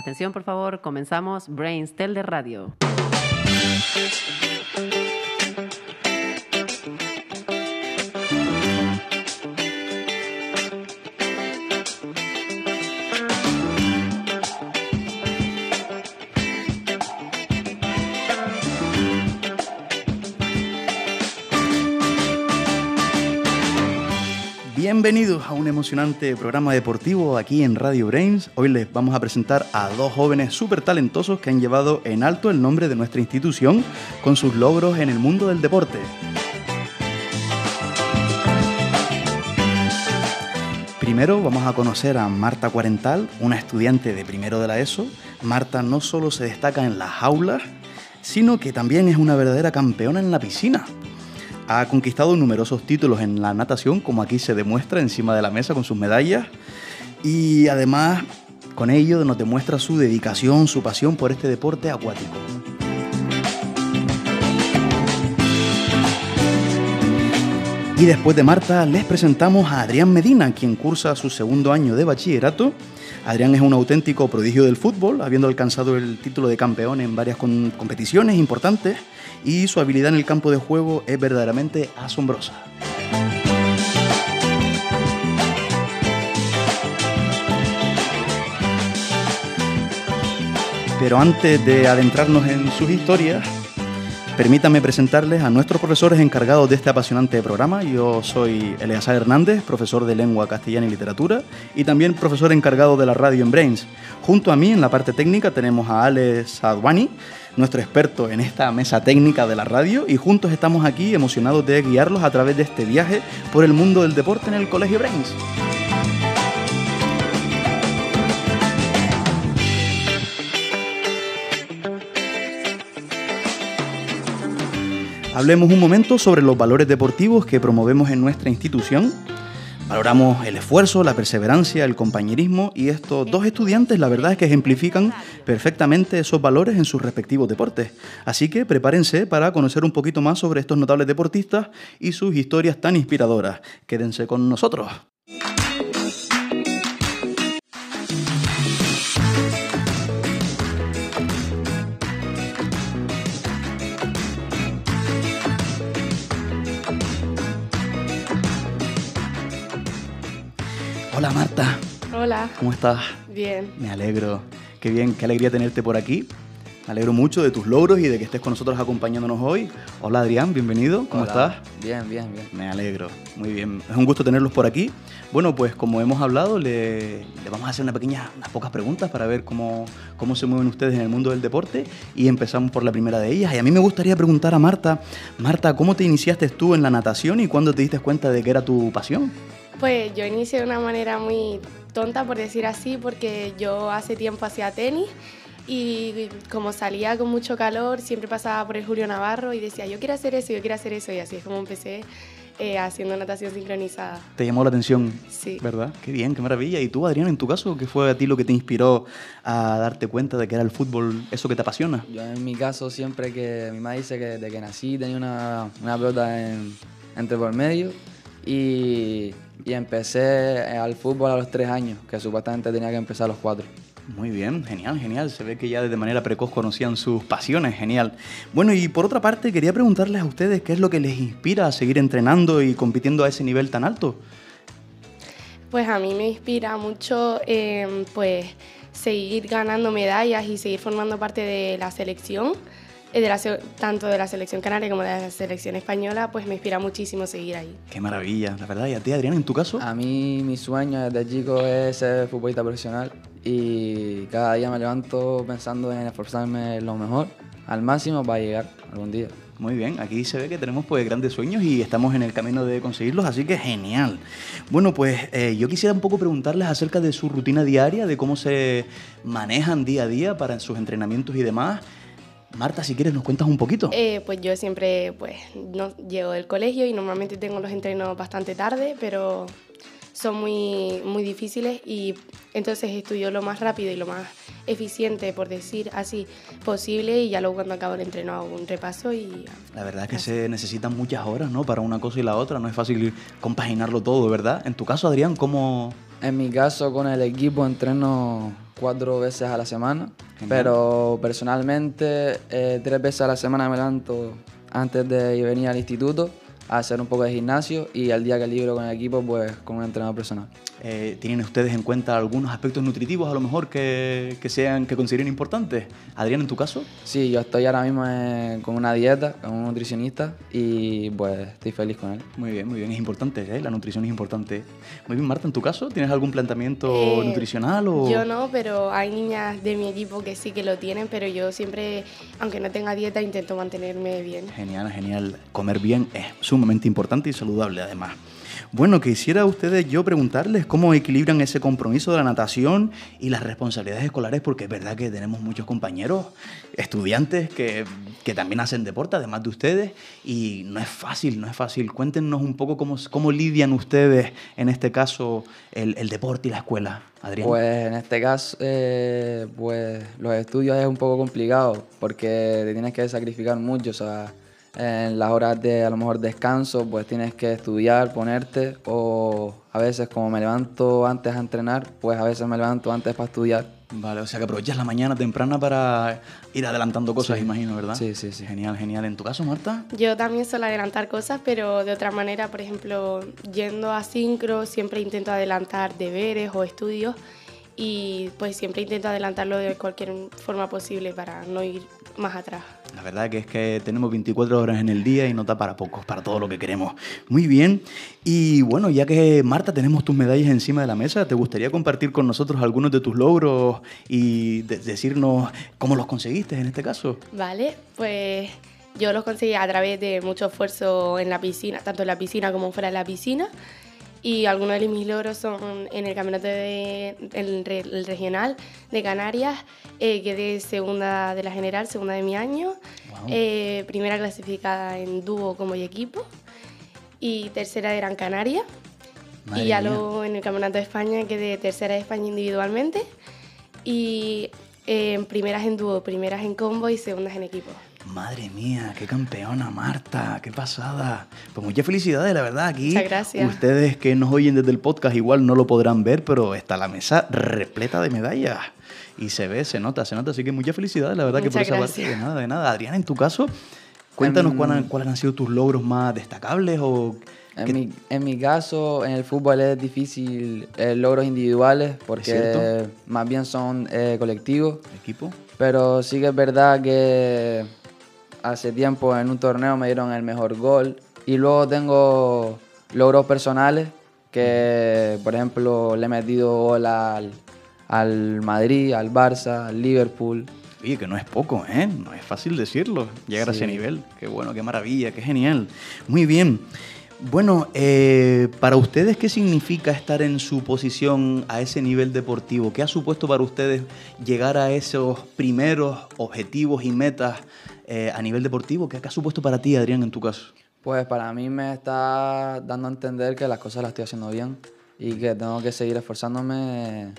Atención, por favor, comenzamos Brains Tel de Radio. Bienvenidos a un emocionante programa deportivo aquí en Radio Brains. Hoy les vamos a presentar a dos jóvenes súper talentosos que han llevado en alto el nombre de nuestra institución con sus logros en el mundo del deporte. Primero vamos a conocer a Marta Cuarental, una estudiante de primero de la ESO. Marta no solo se destaca en las aulas, sino que también es una verdadera campeona en la piscina. Ha conquistado numerosos títulos en la natación, como aquí se demuestra encima de la mesa con sus medallas. Y además, con ello nos demuestra su dedicación, su pasión por este deporte acuático. Y después de Marta, les presentamos a Adrián Medina, quien cursa su segundo año de bachillerato. Adrián es un auténtico prodigio del fútbol, habiendo alcanzado el título de campeón en varias competiciones importantes y su habilidad en el campo de juego es verdaderamente asombrosa. Pero antes de adentrarnos en sus historias, Permítanme presentarles a nuestros profesores encargados de este apasionante programa. Yo soy Eleazar Hernández, profesor de lengua castellana y literatura y también profesor encargado de la radio en Brains. Junto a mí en la parte técnica tenemos a Alex Adwani, nuestro experto en esta mesa técnica de la radio y juntos estamos aquí emocionados de guiarlos a través de este viaje por el mundo del deporte en el Colegio Brains. Hablemos un momento sobre los valores deportivos que promovemos en nuestra institución. Valoramos el esfuerzo, la perseverancia, el compañerismo y estos dos estudiantes la verdad es que ejemplifican perfectamente esos valores en sus respectivos deportes. Así que prepárense para conocer un poquito más sobre estos notables deportistas y sus historias tan inspiradoras. Quédense con nosotros. Hola Marta. Hola. ¿Cómo estás? Bien. Me alegro. Qué bien, qué alegría tenerte por aquí. Me alegro mucho de tus logros y de que estés con nosotros acompañándonos hoy. Hola Adrián, bienvenido. ¿Cómo estás? Bien, bien, bien. Me alegro. Muy bien. Es un gusto tenerlos por aquí. Bueno, pues como hemos hablado, le, le vamos a hacer una pequeña, unas pocas preguntas para ver cómo, cómo se mueven ustedes en el mundo del deporte y empezamos por la primera de ellas. Y a mí me gustaría preguntar a Marta, Marta, ¿cómo te iniciaste tú en la natación y cuándo te diste cuenta de que era tu pasión? Pues yo inicié de una manera muy tonta, por decir así, porque yo hace tiempo hacía tenis y como salía con mucho calor, siempre pasaba por el Julio Navarro y decía, yo quiero hacer eso, yo quiero hacer eso, y así es como empecé eh, haciendo natación sincronizada. ¿Te llamó la atención? Sí. ¿Verdad? Qué bien, qué maravilla. ¿Y tú, Adrián, en tu caso, qué fue a ti lo que te inspiró a darte cuenta de que era el fútbol eso que te apasiona? Yo en mi caso siempre que mi madre dice que desde que nací tenía una, una pelota en, entre por medio y, y empecé al fútbol a los tres años, que supuestamente tenía que empezar a los cuatro. Muy bien, genial, genial. Se ve que ya de manera precoz conocían sus pasiones, genial. Bueno, y por otra parte, quería preguntarles a ustedes qué es lo que les inspira a seguir entrenando y compitiendo a ese nivel tan alto. Pues a mí me inspira mucho eh, pues seguir ganando medallas y seguir formando parte de la selección, eh, de la, tanto de la selección canaria como de la selección española, pues me inspira muchísimo seguir ahí. Qué maravilla, la verdad. ¿Y a ti, Adrián, en tu caso? A mí mi sueño desde chico es ser futbolista profesional y cada día me levanto pensando en esforzarme lo mejor, al máximo para llegar algún día. Muy bien, aquí se ve que tenemos pues grandes sueños y estamos en el camino de conseguirlos, así que genial. Bueno, pues eh, yo quisiera un poco preguntarles acerca de su rutina diaria, de cómo se manejan día a día para sus entrenamientos y demás. Marta, si quieres, nos cuentas un poquito. Eh, pues yo siempre pues no, llego del colegio y normalmente tengo los entrenos bastante tarde, pero son muy, muy difíciles y entonces estudio lo más rápido y lo más eficiente, por decir así, posible y ya luego cuando acabo el entreno hago un repaso y... La verdad es que se necesitan muchas horas, ¿no? Para una cosa y la otra, no es fácil compaginarlo todo, ¿verdad? En tu caso, Adrián, ¿cómo, En mi caso, con el equipo entreno cuatro veces a la semana, pero personalmente eh, tres veces a la semana me levanto antes de venir al instituto a hacer un poco de gimnasio y al día que libro con el equipo, pues con un entrenador personal. Eh, ¿Tienen ustedes en cuenta algunos aspectos nutritivos a lo mejor que, que, sean, que consideren importantes? Adrián, ¿en tu caso? Sí, yo estoy ahora mismo eh, con una dieta, con un nutricionista y pues estoy feliz con él. Muy bien, muy bien, es importante, ¿eh? la nutrición es importante. Muy bien, Marta, ¿en tu caso tienes algún planteamiento nutricional? O... Yo no, pero hay niñas de mi equipo que sí que lo tienen, pero yo siempre, aunque no tenga dieta, intento mantenerme bien. Genial, genial. Comer bien es sumamente importante y saludable además. Bueno, quisiera ustedes yo preguntarles cómo equilibran ese compromiso de la natación y las responsabilidades escolares, porque es verdad que tenemos muchos compañeros, estudiantes que, que también hacen deporte, además de ustedes, y no es fácil, no es fácil. Cuéntenos un poco cómo, cómo lidian ustedes, en este caso, el, el deporte y la escuela. Adrián. Pues en este caso, eh, pues los estudios es un poco complicado porque te tienes que sacrificar mucho, o sea, en las horas de a lo mejor descanso, pues tienes que estudiar, ponerte, o a veces como me levanto antes a entrenar, pues a veces me levanto antes para estudiar. Vale, o sea que aprovechas la mañana temprana para ir adelantando cosas, imagino, ¿verdad? Sí, sí, sí. Genial, genial. ¿En tu caso, Marta? Yo también suelo adelantar cosas, pero de otra manera, por ejemplo, yendo a sincro, siempre intento adelantar deberes o estudios y pues siempre intento adelantarlo de cualquier forma posible para no ir más atrás. La verdad que es que tenemos 24 horas en el día y no está para pocos, para todo lo que queremos. Muy bien. Y bueno, ya que Marta tenemos tus medallas encima de la mesa, ¿te gustaría compartir con nosotros algunos de tus logros y decirnos cómo los conseguiste en este caso? Vale, pues yo los conseguí a través de mucho esfuerzo en la piscina, tanto en la piscina como fuera de la piscina. Y algunos de mis logros son en el campeonato de, el, regional de Canarias, eh, quedé segunda de la general, segunda de mi año, eh, primera clasificada en dúo como y equipo. Y tercera de Gran Canaria. y ya luego en el campeonato de España quedé tercera de España individualmente. Y eh, primeras en dúo, primeras en combo y segundas en equipo. Madre mía, qué campeona, Marta, qué pasada. Pues muchas felicidades, la verdad. Aquí, muchas gracias. ustedes que nos oyen desde el podcast igual no lo podrán ver, pero está la mesa repleta de medallas. Y se ve, se nota, se nota. Así que muchas felicidades, la verdad, muchas que por esa parte, de nada, de nada. Adrián, en tu caso, cuéntanos cuáles, cuáles han sido tus logros más destacables o en mi, en mi, caso, en el fútbol es difícil eh, logros individuales porque más bien son eh, colectivos. ¿Equipo? Pero sí que es verdad que hace tiempo en un torneo me dieron el mejor gol. Y luego tengo logros personales que, por ejemplo, le he metido gol al, al Madrid, al Barça, al Liverpool. Oye, que no es poco, ¿eh? No es fácil decirlo, llegar a ese nivel. Qué bueno, qué maravilla, qué genial. Muy bien. Bueno, eh, para ustedes, ¿qué significa estar en su posición a ese nivel deportivo? ¿Qué ha supuesto para ustedes llegar a esos primeros objetivos y metas eh, a nivel deportivo? ¿Qué ha supuesto para ti, Adrián, en tu caso? Pues para mí me está dando a entender que las cosas las estoy haciendo bien y que tengo que seguir esforzándome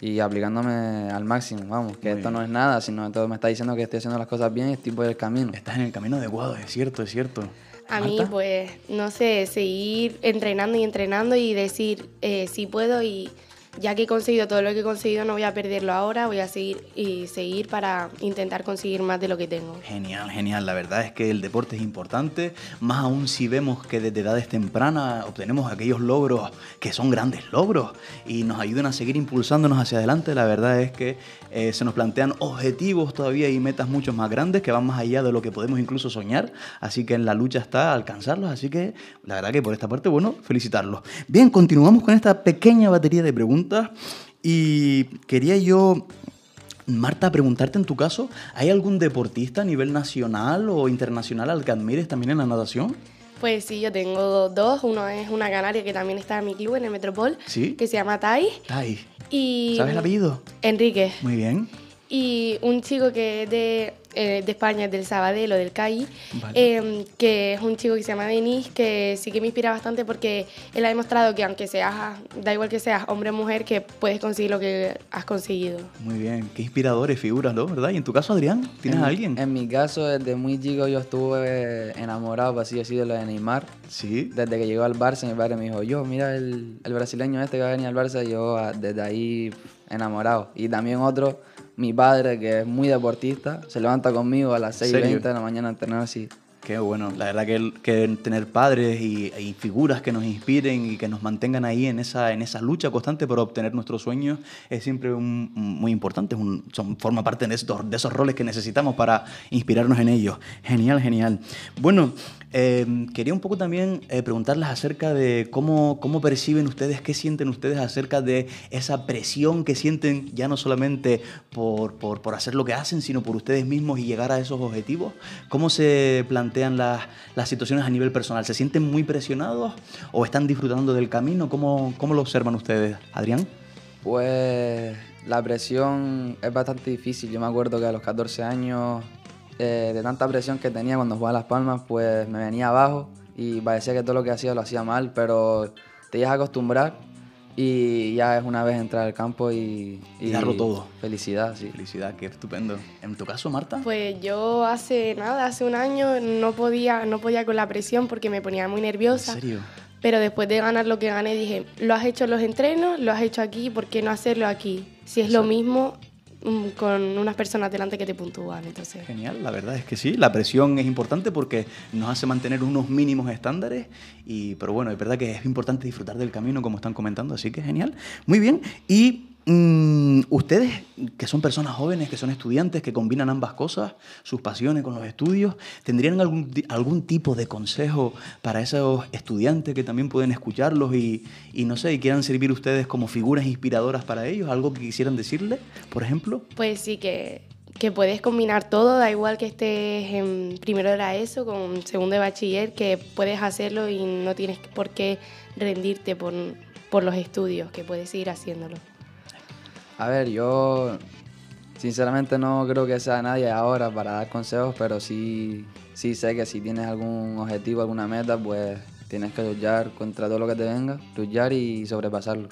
y aplicándome al máximo, vamos, que esto no es nada, sino todo me está diciendo que estoy haciendo las cosas bien y estoy por el camino. Estás en el camino adecuado, es cierto, es cierto. A mí, pues, no sé, seguir entrenando y entrenando y decir, eh, sí puedo y ya que he conseguido todo lo que he conseguido, no voy a perderlo ahora, voy a seguir y seguir para intentar conseguir más de lo que tengo. Genial, genial. La verdad es que el deporte es importante, más aún si vemos que desde edades tempranas obtenemos aquellos logros que son grandes logros y nos ayudan a seguir impulsándonos hacia adelante. La verdad es que eh, se nos plantean objetivos todavía y metas mucho más grandes que van más allá de lo que podemos incluso soñar. Así que en la lucha está alcanzarlos. Así que la verdad que por esta parte, bueno, felicitarlos. Bien, continuamos con esta pequeña batería de preguntas y quería yo, Marta, preguntarte en tu caso, ¿hay algún deportista a nivel nacional o internacional al que admires también en la natación? Pues sí, yo tengo dos. Uno es una canaria que también está en mi club, en el Metropol, ¿Sí? que se llama Tai. Tai. Y ¿Sabes el apellido? Enrique. Muy bien. Y un chico que es de eh, de España, del Sabadell o del CAI, Vale. eh, que es un chico que se llama Denis, que sí que me inspira bastante porque él ha demostrado que aunque seas, da igual que seas hombre o mujer, que puedes conseguir lo que has conseguido. Muy bien, qué inspiradores figuras, ¿no? ¿Verdad? Y en tu caso, Adrián, ¿tienes en, a alguien? En mi caso, desde muy chico yo estuve enamorado, por así decirlo, de Neymar. Sí. Desde que llegó al Barça, mi padre me dijo, yo, mira el, el brasileño este que va a venir al Barça, y yo ah, desde ahí enamorado. Y también otro, mi padre, que es muy deportista, se levanta conmigo a las ¿Serio? 6.20 de la mañana a entrenar así. Qué bueno, la verdad que, que tener padres y, y figuras que nos inspiren y que nos mantengan ahí en esa, en esa lucha constante por obtener nuestros sueños es siempre un- muy importante, es un- son, forma parte de esos, de esos roles que necesitamos para inspirarnos en ellos. Genial, genial. Bueno, eh, quería un poco también eh, preguntarles acerca de cómo, cómo perciben ustedes, qué sienten ustedes acerca de esa presión que sienten ya no solamente por, por, por hacer lo que hacen, sino por ustedes mismos y llegar a esos objetivos. ¿Cómo se plantean las, las situaciones a nivel personal? ¿Se sienten muy presionados o están disfrutando del camino? ¿Cómo, cómo lo observan ustedes, Adrián? Pues la presión es bastante difícil. Yo me acuerdo que a los 14 años, eh, de tanta presión que tenía cuando jugaba Las Palmas, pues me venía abajo y parecía que todo lo que hacía lo hacía mal, pero te llegas a acostumbrar y ya es una vez entrar al campo y, Y darlo todo. Felicidad, sí. Felicidad, qué estupendo. ¿En tu caso, Marta? Pues yo hace nada, hace un año no podía, no podía con la presión porque me ponía muy nerviosa. ¿En serio? Pero después de ganar lo que gané dije, lo has hecho en los entrenos, lo has hecho aquí, ¿por qué no hacerlo aquí? Si es lo mismo con unas personas delante que te puntúan, entonces... Genial, la verdad es que sí, la presión es importante porque nos hace mantener unos mínimos estándares, y, pero bueno, es verdad que es importante disfrutar del camino como están comentando, así que genial. Muy bien, y mm, ustedes que son personas jóvenes, que son estudiantes, que combinan ambas cosas, sus pasiones con los estudios, ¿tendrían algún, algún tipo de consejo para esos estudiantes que también pueden escucharlos y, y no sé, y quieran servir ustedes como figuras inspiradoras para ellos? ¿Algo que quisieran decirles, por ejemplo? Pues sí, que, que puedes combinar todo, da igual que estés en primero de la ESO con segundo de bachiller, que puedes hacerlo y no tienes por qué rendirte por, por los estudios, que puedes seguir haciéndolo. A ver, yo sinceramente no creo que sea nadie ahora para dar consejos, pero sí, sí sé que si tienes algún objetivo, alguna meta, pues tienes que luchar contra todo lo que te venga, luchar y sobrepasarlo.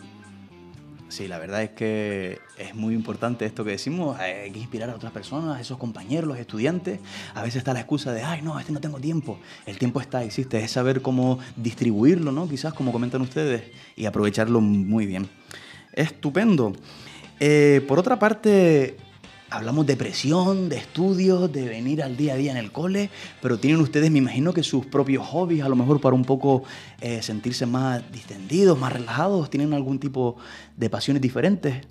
Sí, la verdad es que es muy importante esto que decimos, eh, hay que inspirar a otras personas, a esos compañeros, los estudiantes. A veces está la excusa de, ay, no, este no tengo tiempo. El tiempo está, existe, es saber cómo distribuirlo, ¿no? Quizás como comentan ustedes, y aprovecharlo muy bien. Estupendo. Eh, por otra parte, hablamos de presión, de estudios, de venir al día a día en el cole, pero tienen ustedes, me imagino que sus propios hobbies, a lo mejor para un poco eh, sentirse más distendidos, más relajados, tienen algún tipo de pasiones diferentes.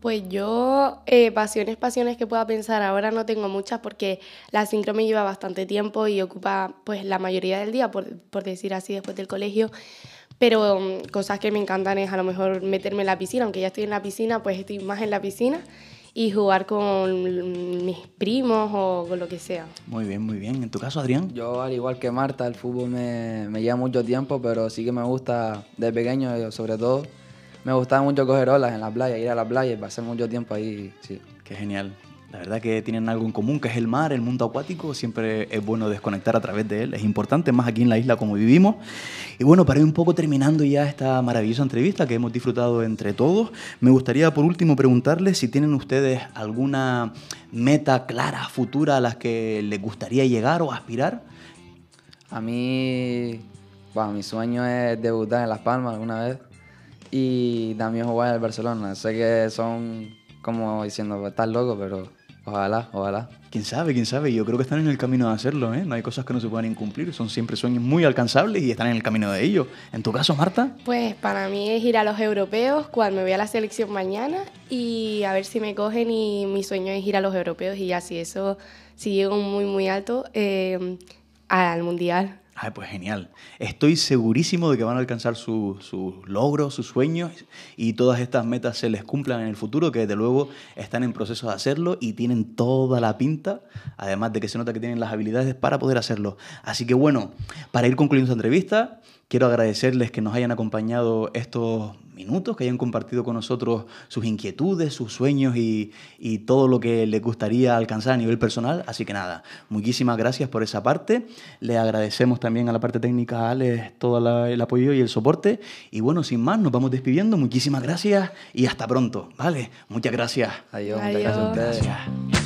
Pues yo, eh, pasiones, pasiones que pueda pensar ahora no tengo muchas porque la sincro me lleva bastante tiempo y ocupa pues la mayoría del día, por, por decir así, después del colegio. Pero um, cosas que me encantan es a lo mejor meterme en la piscina, aunque ya estoy en la piscina, pues estoy más en la piscina y jugar con mis primos o con lo que sea. Muy bien, muy bien. En tu caso, Adrián. Yo, al igual que Marta, el fútbol me, me lleva mucho tiempo, pero sí que me gusta, de pequeño eh, sobre todo, me gustaba mucho coger olas en la playa, ir a la playa y pasar mucho tiempo ahí, sí. Qué genial. La verdad que tienen algo en común, que es el mar, el mundo acuático. Siempre es bueno desconectar a través de él. Es importante, más aquí en la isla como vivimos. Y bueno, para ir un poco terminando ya esta maravillosa entrevista que hemos disfrutado entre todos, me gustaría por último preguntarles si tienen ustedes alguna meta clara, futura, a las que les gustaría llegar o aspirar. A mí, bueno, mi sueño es debutar en Las Palmas alguna vez y también jugar en el Barcelona. Sé que son como diciendo, estás loco, pero ojalá, ojalá. Quién sabe, quién sabe. Yo creo que están en el camino de hacerlo, ¿eh? No hay cosas que no se puedan incumplir. Son siempre sueños muy alcanzables y están en el camino de ello. En tu caso, Marta. Pues para mí es ir a los europeos cuando me voy a la selección mañana y a ver si me cogen y mi sueño es ir a los europeos y ya si eso, si llego muy muy alto, eh, al mundial. Ay, pues genial. Estoy segurísimo de que van a alcanzar su- sus logros, sus sueños y todas estas metas se les cumplan en el futuro, que desde luego están en proceso de hacerlo y tienen toda la pinta, además de que se nota que tienen las habilidades para poder hacerlo. Así que bueno, para ir concluyendo esta entrevista, Quiero agradecerles que nos hayan acompañado estos minutos, que hayan compartido con nosotros sus inquietudes, sus sueños y, todo lo que les gustaría alcanzar a nivel personal. Así que nada, muchísimas gracias por esa parte. Le agradecemos también a la parte técnica, a Alex, todo el apoyo y el soporte. Y bueno, sin más, nos vamos despidiendo. Muchísimas gracias y hasta pronto. ¿Vale? Muchas gracias. Adiós, muchas gracias a ustedes. Thank